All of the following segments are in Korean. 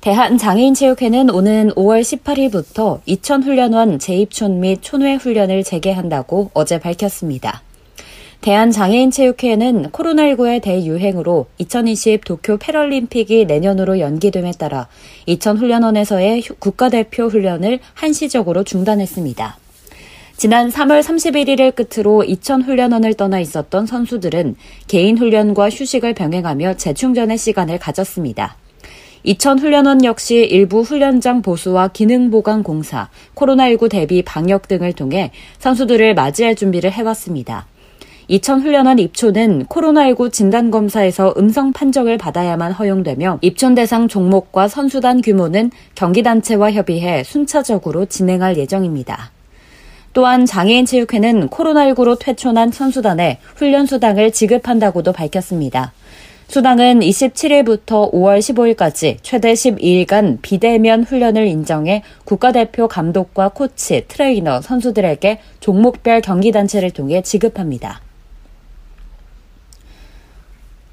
대한장애인체육회는 오는 5월 18일부터 이천훈련원 재입촌 및 촌회 훈련을 재개한다고 어제 밝혔습니다. 대한장애인체육회는 코로나19의 대유행으로 2020 도쿄 패럴림픽이 내년으로 연기됨에 따라 이천훈련원에서의 국가대표 훈련을 한시적으로 중단했습니다. 지난 3월 31일을 끝으로 이천훈련원을 떠나 있었던 선수들은 개인 훈련과 휴식을 병행하며 재충전의 시간을 가졌습니다. 이천 훈련원 역시 일부 훈련장 보수와 기능 보강 공사, 코로나19 대비 방역 등을 통해 선수들을 맞이할 준비를 해왔습니다. 이천 훈련원 입초는 코로나19 진단검사에서 음성 판정을 받아야만 허용되며 입촌 대상 종목과 선수단 규모는 경기단체와 협의해 순차적으로 진행할 예정입니다. 또한 장애인체육회는 코로나19로 퇴촌한 선수단에 훈련수당을 지급한다고도 밝혔습니다. 수당은 27일부터 5월 15일까지 최대 12일간 비대면 훈련을 인정해 국가대표 감독과 코치, 트레이너, 선수들에게 종목별 경기단체를 통해 지급합니다.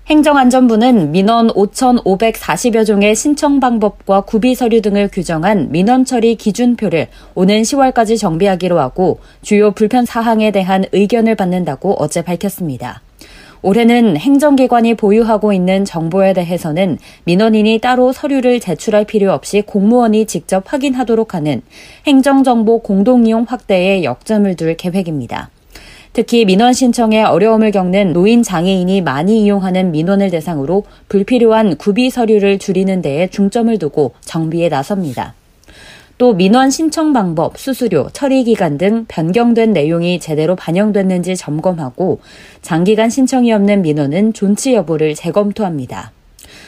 행정안전부는 민원 5,540여 종의 신청 방법과 구비 서류 등을 규정한 민원 처리 기준표를 오는 10월까지 정비하기로 하고 주요 불편 사항에 대한 의견을 받는다고 어제 밝혔습니다. 올해는 행정기관이 보유하고 있는 정보에 대해서는 민원인이 따로 서류를 제출할 필요 없이 공무원이 직접 확인하도록 하는 행정정보 공동이용 확대에 역점을 둘 계획입니다. 특히 민원 신청에 어려움을 겪는 노인 장애인이 많이 이용하는 민원을 대상으로 불필요한 구비 서류를 줄이는 데에 중점을 두고 정비에 나섭니다. 또 민원 신청 방법, 수수료, 처리 기간 등 변경된 내용이 제대로 반영됐는지 점검하고 장기간 신청이 없는 민원은 존치 여부를 재검토합니다.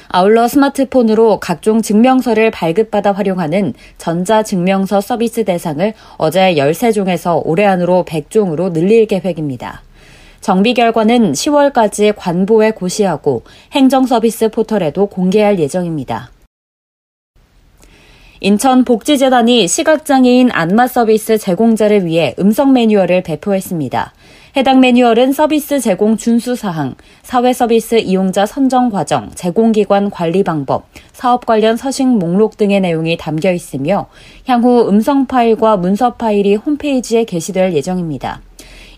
아울러 스마트폰으로 각종 증명서를 발급받아 활용하는 전자증명서 서비스 대상을 어제 13종에서 올해 안으로 100종으로 늘릴 계획입니다. 정비 결과는 10월까지 관보에 고시하고 행정서비스 포털에도 공개할 예정입니다. 인천복지재단이 시각장애인 안마 서비스 제공자를 위해 음성 매뉴얼을 배포했습니다. 해당 매뉴얼은 서비스 제공 준수 사항, 사회 서비스 이용자 선정 과정, 제공기관 관리 방법, 사업 관련 서식 목록 등의 내용이 담겨 있으며 향후 음성 파일과 문서 파일이 홈페이지에 게시될 예정입니다.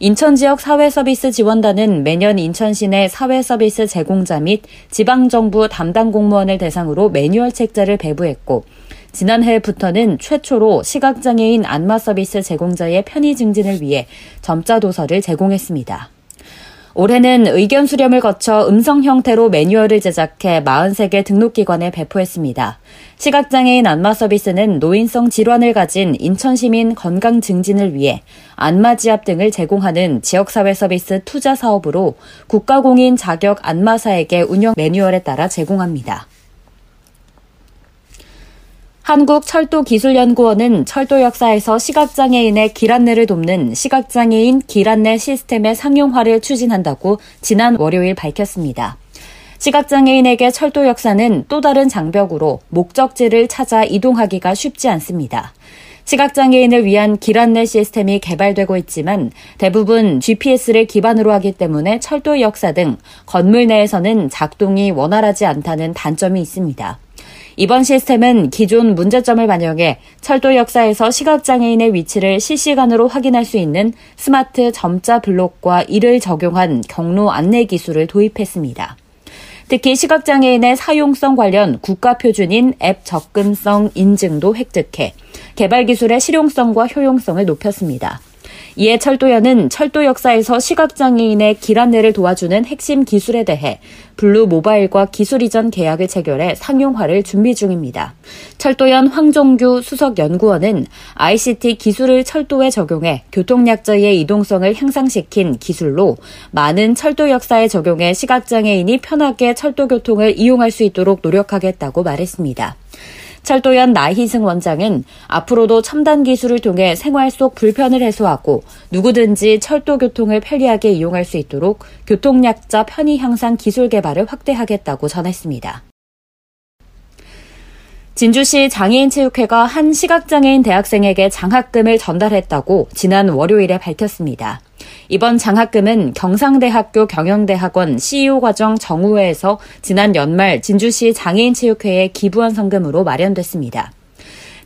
인천 지역 사회서비스 지원단은 매년 인천시 내 사회서비스 제공자 및 지방정부 담당 공무원을 대상으로 매뉴얼 책자를 배부했고 지난해부터는 최초로 시각장애인 안마 서비스 제공자의 편의 증진을 위해 점자 도서를 제공했습니다. 올해는 의견 수렴을 거쳐 음성 형태로 매뉴얼을 제작해 43개 등록기관에 배포했습니다. 시각장애인 안마 서비스는 노인성 질환을 가진 인천시민 건강 증진을 위해 안마 지압 등을 제공하는 지역사회 서비스 투자 사업으로 국가공인 자격 안마사에게 운영 매뉴얼에 따라 제공합니다. 한국철도기술연구원은 철도 역사에서 시각장애인의 길 안내를 돕는 시각장애인 길 안내 시스템의 상용화를 추진한다고 지난 월요일 밝혔습니다. 시각장애인에게 철도 역사는 또 다른 장벽으로 목적지를 찾아 이동하기가 쉽지 않습니다. 시각장애인을 위한 길 안내 시스템이 개발되고 있지만 대부분 GPS를 기반으로 하기 때문에 철도 역사 등 건물 내에서는 작동이 원활하지 않다는 단점이 있습니다. 이번 시스템은 기존 문제점을 반영해 철도 역사에서 시각장애인의 위치를 실시간으로 확인할 수 있는 스마트 점자 블록과 이를 적용한 경로 안내 기술을 도입했습니다. 특히 시각장애인의 사용성 관련 국가 표준인 앱 접근성 인증도 획득해 개발 기술의 실용성과 효용성을 높였습니다. 이에 철도연은 철도 역사에서 시각장애인의 길 안내를 도와주는 핵심 기술에 대해 블루 모바일과 기술 이전 계약을 체결해 상용화를 준비 중입니다. 철도연 황종규 수석 연구원은 ICT 기술을 철도에 적용해 교통약자의 이동성을 향상시킨 기술로 많은 철도 역사에 적용해 시각장애인이 편하게 철도 교통을 이용할 수 있도록 노력하겠다고 말했습니다. 철도연 나희승 원장은 앞으로도 첨단 기술을 통해 생활 속 불편을 해소하고 누구든지 철도 교통을 편리하게 이용할 수 있도록 교통약자 편의 향상 기술 개발을 확대하겠다고 전했습니다. 진주시 장애인체육회가 한 시각장애인 대학생에게 장학금을 전달했다고 지난 월요일에 밝혔습니다. 이번 장학금은 경상대학교 경영대학원 CEO 과정 정우회에서 지난 연말 진주시 장애인체육회에 기부한 성금으로 마련됐습니다.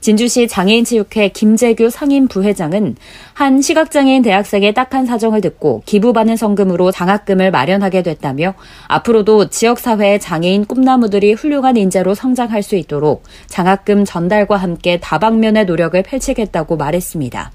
진주시 장애인체육회 김재규 상임 부회장은 한 시각장애인 대학생의 딱한 사정을 듣고 기부받은 성금으로 장학금을 마련하게 됐다며 앞으로도 지역사회의 장애인 꿈나무들이 훌륭한 인재로 성장할 수 있도록 장학금 전달과 함께 다방면의 노력을 펼치겠다고 말했습니다.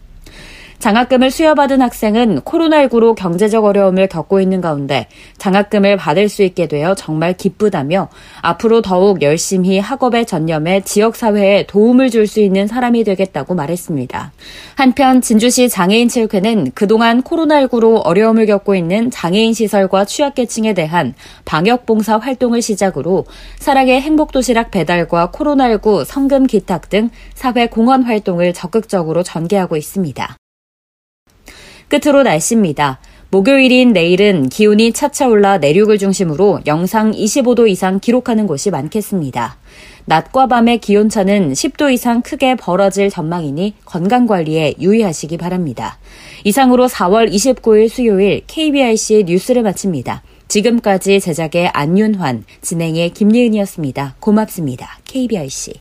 장학금을 수여받은 학생은 코로나19로 경제적 어려움을 겪고 있는 가운데 장학금을 받을 수 있게 되어 정말 기쁘다며 앞으로 더욱 열심히 학업에 전념해 지역사회에 도움을 줄 수 있는 사람이 되겠다고 말했습니다. 한편 진주시 장애인체육회는 그동안 코로나19로 어려움을 겪고 있는 장애인 시설과 취약계층에 대한 방역봉사 활동을 시작으로 사랑의 행복도시락 배달과 코로나19 성금 기탁 등 사회 공헌 활동을 적극적으로 전개하고 있습니다. 끝으로 날씨입니다. 목요일인 내일은 기온이 차차 올라 내륙을 중심으로 영상 25도 이상 기록하는 곳이 많겠습니다. 낮과 밤의 기온차는 10도 이상 크게 벌어질 전망이니 건강관리에 유의하시기 바랍니다. 이상으로 4월 29일 수요일 KBRC 뉴스를 마칩니다. 지금까지 제작의 안윤환, 진행의 김예은이었습니다. 고맙습니다. KBRC.